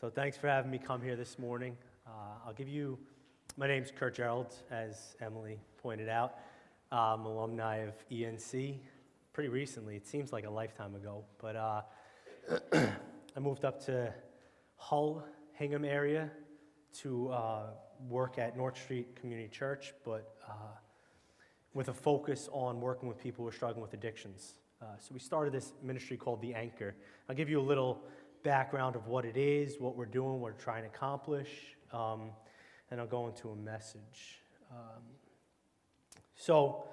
So thanks for having me come here this morning. Uh, I'll give you, my name's Kurt Gerold, as Emily pointed out. I'm alumni of ENC pretty recently. It seems like a lifetime ago. But uh, I moved up to Hull, Hingham area to uh, work at North Street Community Church, but uh, with a focus on working with people who are struggling with addictions. Uh, so we started this ministry called The Anchor. I'll give you a little background of what it is, what we're doing, what we're trying to accomplish, um, and I'll go into a message. Um, so,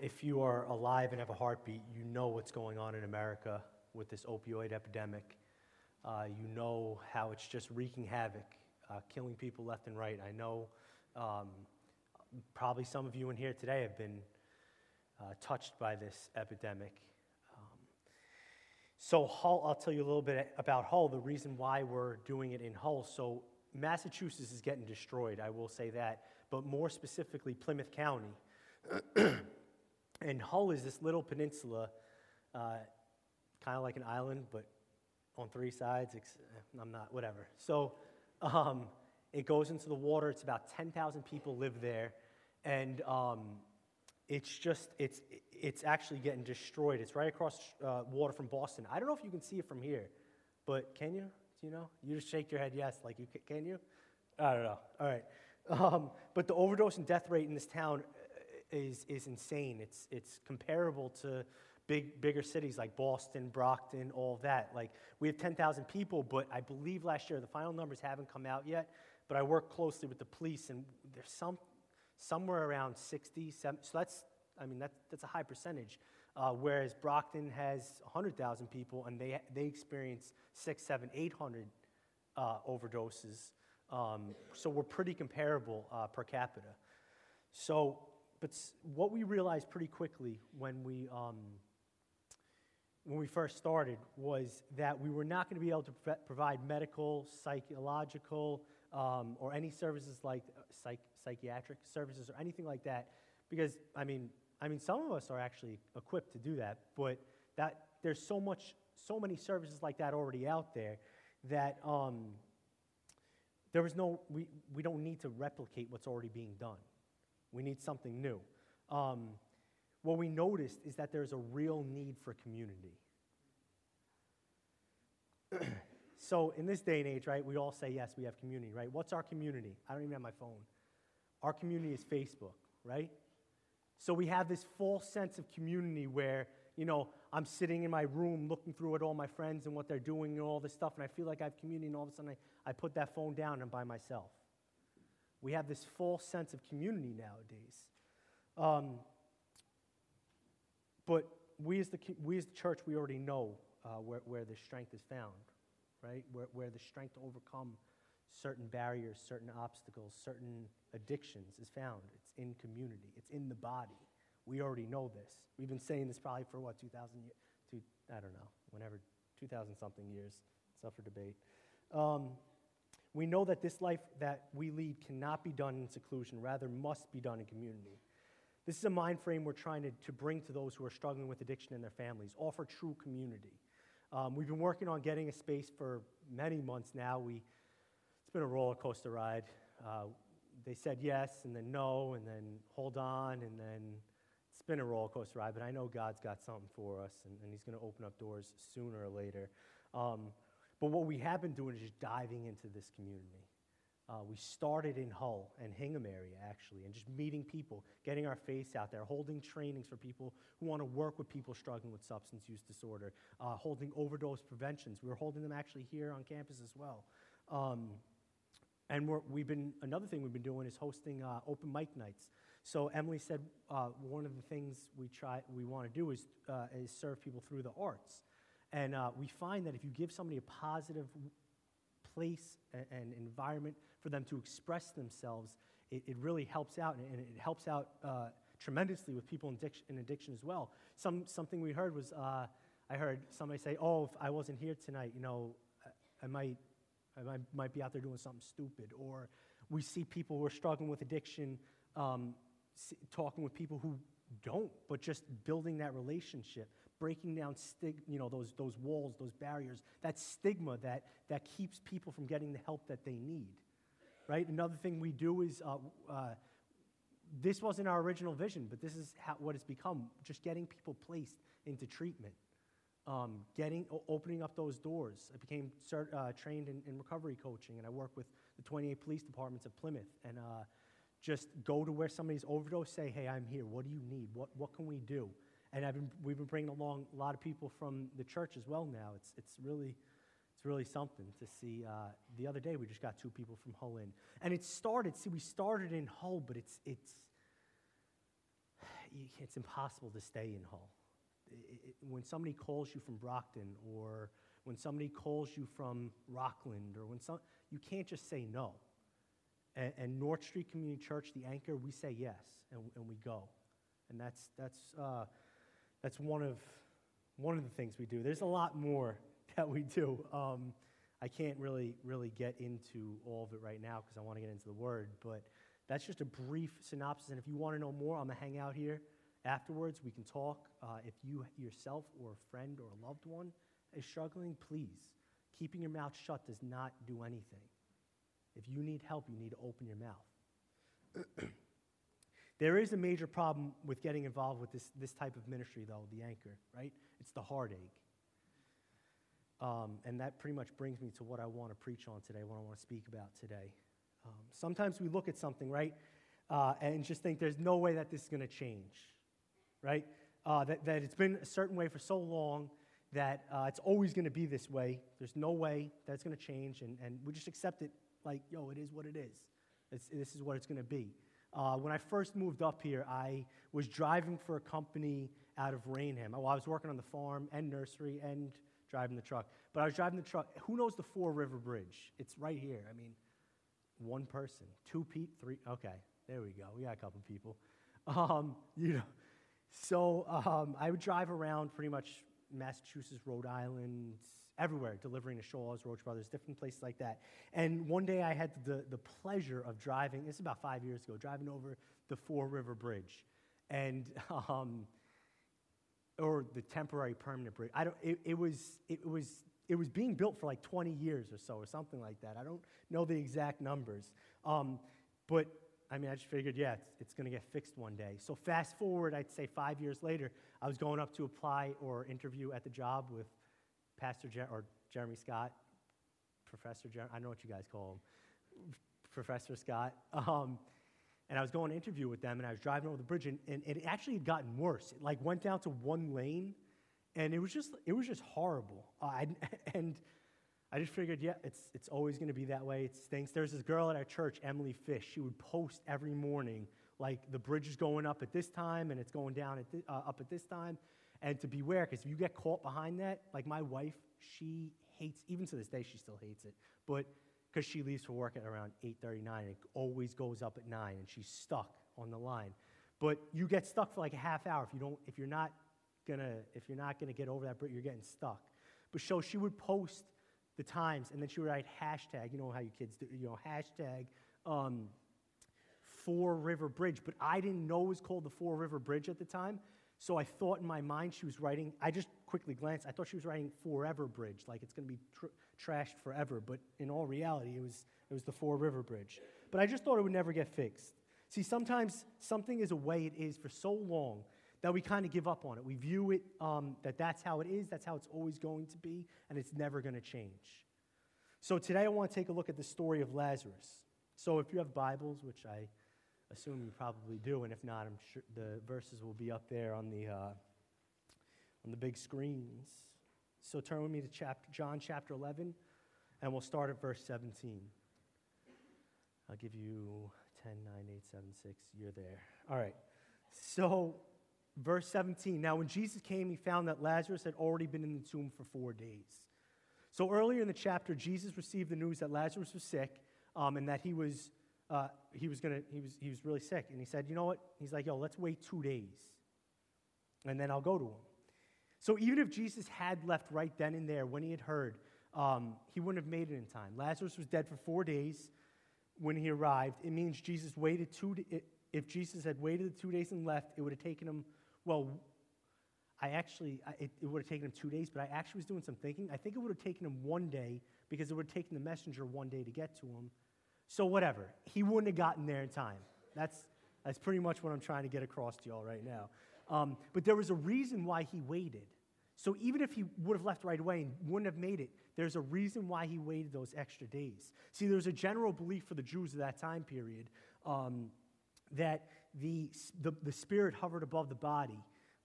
if you are alive and have a heartbeat, you know what's going on in America with this opioid epidemic. Uh, you know how it's just wreaking havoc, uh, killing people left and right. I know um, probably some of you in here today have been uh, touched by this epidemic. So, Hull, I'll tell you a little bit about Hull, the reason why we're doing it in Hull. So, Massachusetts is getting destroyed, I will say that, but more specifically, Plymouth County. and Hull is this little peninsula, uh, kind of like an island, but on three sides. I'm not, whatever. So, um, it goes into the water. It's about 10,000 people live there. And um, it's just, it's, it's actually getting destroyed. It's right across uh, water from Boston. I don't know if you can see it from here, but can you? Do you know? You just shake your head yes, like you can you? I don't know. All right. Um, but the overdose and death rate in this town uh, is, is insane. It's, it's comparable to big, bigger cities like Boston, Brockton, all that. Like, we have 10,000 people, but I believe last year, the final numbers haven't come out yet, but I work closely with the police, and there's some, somewhere around 60, 70, so that's, I mean, that, that's a high percentage. Uh, whereas Brockton has 100,000 people and they, they experience six, seven, 800 uh, overdoses. Um, so we're pretty comparable uh, per capita. So, but what we realized pretty quickly when we, um, when we first started was that we were not going to be able to provide medical, psychological, um, or any services like uh, psych- psychiatric services or anything like that, because I mean, I mean, some of us are actually equipped to do that, but that there's so much, so many services like that already out there that um, there was no, we, we don't need to replicate what's already being done. We need something new. Um, what we noticed is that there's a real need for community. So in this day and age, right, we all say, yes, we have community, right? What's our community? I don't even have my phone. Our community is Facebook, right? So we have this false sense of community where, you know, I'm sitting in my room looking through at all my friends and what they're doing and all this stuff, and I feel like I have community, and all of a sudden I, I put that phone down and I'm by myself. We have this false sense of community nowadays. Um, but we as, the, we as the church, we already know uh, where, where the strength is found right? Where, where the strength to overcome certain barriers, certain obstacles, certain addictions is found. It's in community, it's in the body. We already know this. We've been saying this probably for what, 2,000 years? Two, I don't know, whenever, 2,000 something years. It's up for debate. Um, we know that this life that we lead cannot be done in seclusion, rather, must be done in community. This is a mind frame we're trying to, to bring to those who are struggling with addiction in their families, offer true community. Um, we've been working on getting a space for many months now. We, it's been a roller coaster ride. Uh, they said yes, and then no, and then hold on, and then it's been a roller coaster ride. But I know God's got something for us, and, and He's going to open up doors sooner or later. Um, but what we have been doing is just diving into this community. Uh, we started in Hull and Hingham area, actually, and just meeting people, getting our face out there, holding trainings for people who want to work with people struggling with substance use disorder, uh, holding overdose preventions. We were holding them actually here on campus as well. Um, and we have been, another thing we've been doing is hosting uh, open mic nights. So Emily said uh, one of the things we try, we want to do is, uh, is serve people through the arts. And uh, we find that if you give somebody a positive place and environment for them to express themselves, it, it really helps out, and it helps out uh, tremendously with people in addiction, in addiction, as well. Some, something we heard was, uh, I heard somebody say, oh, if I wasn't here tonight, you know, I, I might, I might, might, be out there doing something stupid. Or we see people who are struggling with addiction um, talking with people who don't, but just building that relationship, breaking down stig- you know, those, those walls, those barriers, that stigma that, that keeps people from getting the help that they need. Right? Another thing we do is uh, uh, this wasn't our original vision, but this is how, what it's become just getting people placed into treatment. Um, getting, opening up those doors. I became cert, uh, trained in, in recovery coaching, and I work with the 28 police departments of Plymouth. And uh, just go to where somebody's overdosed, say, hey, I'm here. What do you need? What, what can we do? And I've been, we've been bringing along a lot of people from the church as well now. It's, it's, really, it's really something to see. Uh, the other day, we just got two people from Hull in. And it started, see, we started in Hull, but it's, it's, it's impossible to stay in Hull. It, it, when somebody calls you from Brockton or when somebody calls you from Rockland or when some, you can't just say no. And, and North Street Community Church, the anchor, we say yes and, and we go. And that's, that's, uh, that's one, of, one of the things we do. There's a lot more that we do. Um, I can't really, really get into all of it right now because I want to get into the word, but that's just a brief synopsis. And if you want to know more, I'm going to hang out here afterwards. We can talk. Uh, if you yourself or a friend or a loved one is struggling, please. Keeping your mouth shut does not do anything. If you need help, you need to open your mouth. there is a major problem with getting involved with this, this type of ministry, though, the anchor, right? It's the heartache. Um, and that pretty much brings me to what I want to preach on today, what I want to speak about today. Um, sometimes we look at something, right, uh, and just think there's no way that this is going to change, right? Uh, that, that it's been a certain way for so long that uh, it's always going to be this way. There's no way that it's going to change, and, and we just accept it like, yo, it is what it is. It's, this is what it's going to be. Uh, when I first moved up here, I was driving for a company out of Raynham. I was working on the farm and nursery and driving the truck. But I was driving the truck. Who knows the Fore River Bridge? It's right here. I mean, one person, two people, three. Okay, there we go. We got a couple people. Um, you know, so um, I would drive around pretty much Massachusetts, Rhode Island, everywhere, delivering to Shaw's, Roche Brothers, different places like that. And one day I had the, the pleasure of driving, this is about five years ago, driving over the Fore River Bridge. And, um, or the temporary permanent bridge. I don't, it, it, was, it, was, it was being built for like 20 years or so, or something like that. I don't know the exact numbers. Um, but I mean, I just figured, yeah, it's, it's going to get fixed one day. So fast forward, I'd say five years later, I was going up to apply or interview at the job with Pastor Jer- or Jeremy Scott, Professor Jeremy, I know what you guys call him, Professor Scott. Um, and I was going to interview with them, and I was driving over the bridge, and, and, it actually had gotten worse. It like went down to one lane, and it was just it was just horrible. Uh, I, and I just figured, yeah, it's it's always going to be that way. It stinks. There's this girl at our church, Emily Fish. She would post every morning like the bridge is going up at this time, and it's going down at th- uh, up at this time, and to beware because if you get caught behind that, like my wife, she hates even to this day she still hates it, but because she leaves for work at around 8.39 it always goes up at 9 and she's stuck on the line. But you get stuck for like a half hour. If you don't if you're not gonna if you're not gonna get over that bridge you're getting stuck. But so she would post the times and then she would write hashtag you know how you kids do you know hashtag um, fore river bridge. But i didn't know it was called the fore river bridge at the time. So I thought in my mind she was writing, I just quickly glanced, I thought she was writing Forever Bridge, like it's going to be tr- trashed forever. But in all reality, it was, it was the Fore River Bridge. But I just thought it would never get fixed. See, sometimes something is a way it is for so long that we kind of give up on it. We view it um, that that's how it is, that's how it's always going to be, and it's never going to change. So today I want to take a look at the story of Lazarus. So if you have Bibles, which I assume you probably do, and if not, I'm sure the verses will be up there on the, uh, on the big screens. So turn with me to chapter, John chapter 11, and we'll start at verse 17. I'll give you 10, 9, 8, 7, 6. You're there. All right. So, verse 17. Now, when Jesus came, he found that Lazarus had already been in the tomb for four days. So, earlier in the chapter, Jesus received the news that Lazarus was sick um, and that he was uh, he was gonna he was he was really sick and he said you know what he's like yo let's wait two days and then i'll go to him so even if jesus had left right then and there when he had heard um, he wouldn't have made it in time lazarus was dead for four days when he arrived it means jesus waited two if jesus had waited the two days and left it would have taken him well I actually, it, it would have taken him two days, but I actually was doing some thinking. I think it would have taken him one day because it would have taken the messenger one day to get to him. So, whatever. He wouldn't have gotten there in time. That's, that's pretty much what I'm trying to get across to y'all right now. Um, but there was a reason why he waited. So, even if he would have left right away and wouldn't have made it, there's a reason why he waited those extra days. See, there's a general belief for the Jews of that time period um, that the, the, the spirit hovered above the body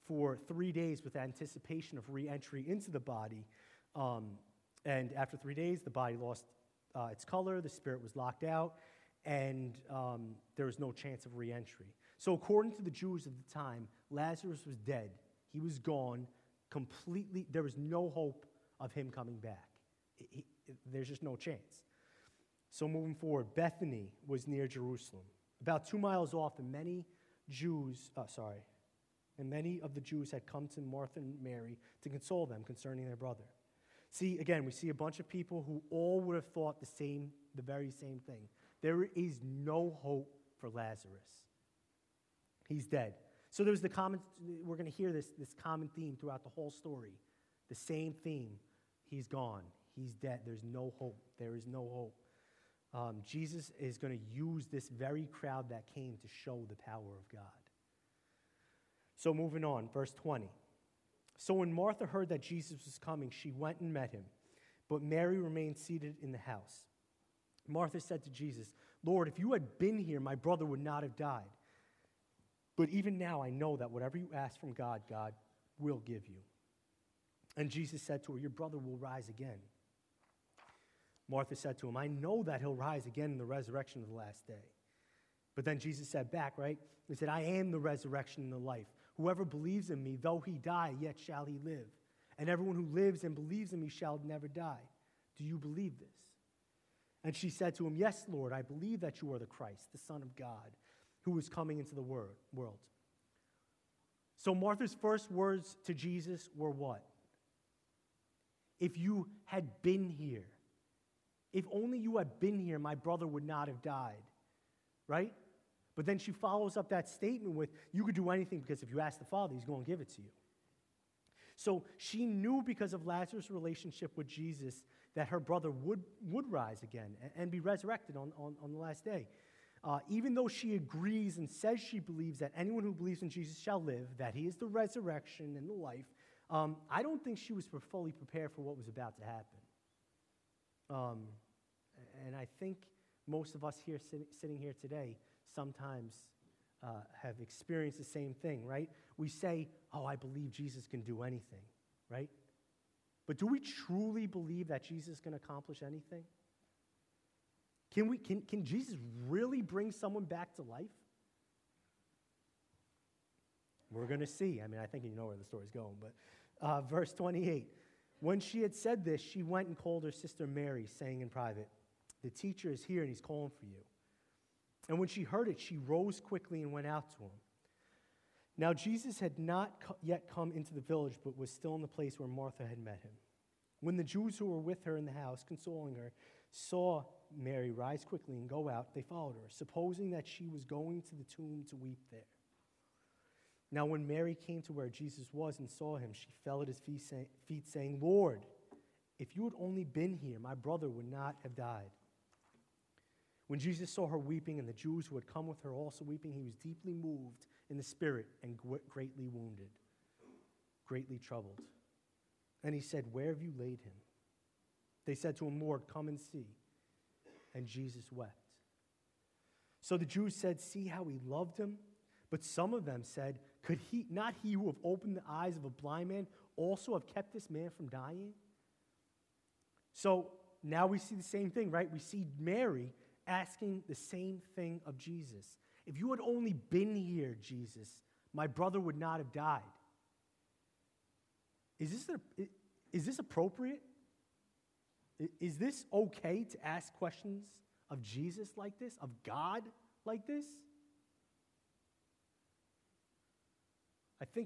for three days with anticipation of re entry into the body. Um, and after three days, the body lost uh, its color, the spirit was locked out, and um, there was no chance of re entry. So, according to the Jews of the time, Lazarus was dead. He was gone completely. There was no hope of him coming back. He, there's just no chance. So, moving forward, Bethany was near Jerusalem, about two miles off, and many Jews, uh, sorry, and many of the Jews had come to Martha and Mary to console them concerning their brother. See, again, we see a bunch of people who all would have thought the same, the very same thing. There is no hope for Lazarus. He's dead. So there's the common, we're going to hear this, this common theme throughout the whole story. The same theme. He's gone. He's dead. There's no hope. There is no hope. Um, Jesus is going to use this very crowd that came to show the power of God. So, moving on, verse 20. So, when Martha heard that Jesus was coming, she went and met him, but Mary remained seated in the house. Martha said to Jesus, Lord, if you had been here, my brother would not have died. But even now, I know that whatever you ask from God, God will give you. And Jesus said to her, Your brother will rise again. Martha said to him, I know that he'll rise again in the resurrection of the last day. But then Jesus said back, right? He said, I am the resurrection and the life. Whoever believes in me, though he die, yet shall he live. And everyone who lives and believes in me shall never die. Do you believe this? And she said to him, Yes, Lord, I believe that you are the Christ, the Son of God, who is coming into the world. So Martha's first words to Jesus were what? If you had been here, if only you had been here, my brother would not have died. Right? But then she follows up that statement with, You could do anything because if you ask the Father, He's going to give it to you. So she knew because of Lazarus' relationship with Jesus that her brother would, would rise again and, and be resurrected on, on, on the last day. Uh, even though she agrees and says she believes that anyone who believes in Jesus shall live, that he is the resurrection and the life, um, I don't think she was fully prepared for what was about to happen. Um, and I think most of us here sit, sitting here today sometimes uh, have experienced the same thing, right? We say, Oh, I believe Jesus can do anything, right? But do we truly believe that Jesus can accomplish anything? Can, we, can, can Jesus really bring someone back to life? We're going to see. I mean, I think you know where the story's going, but uh, verse 28. When she had said this, she went and called her sister Mary, saying in private, The teacher is here and he's calling for you. And when she heard it, she rose quickly and went out to him. Now, Jesus had not yet come into the village, but was still in the place where Martha had met him. When the Jews who were with her in the house, consoling her, saw Mary rise quickly and go out, they followed her, supposing that she was going to the tomb to weep there. Now, when Mary came to where Jesus was and saw him, she fell at his feet, saying, Lord, if you had only been here, my brother would not have died. When Jesus saw her weeping and the Jews who had come with her also weeping, he was deeply moved in the spirit and greatly wounded, greatly troubled. And he said, Where have you laid him? They said to him, Lord, come and see. And Jesus wept. So the Jews said, See how he loved him? But some of them said, Could he not he who have opened the eyes of a blind man also have kept this man from dying? So now we see the same thing, right? We see Mary asking the same thing of Jesus. If you had only been here, Jesus, my brother would not have died. Is this, a, is this appropriate? Is this okay to ask questions of Jesus like this, of God like this? I think it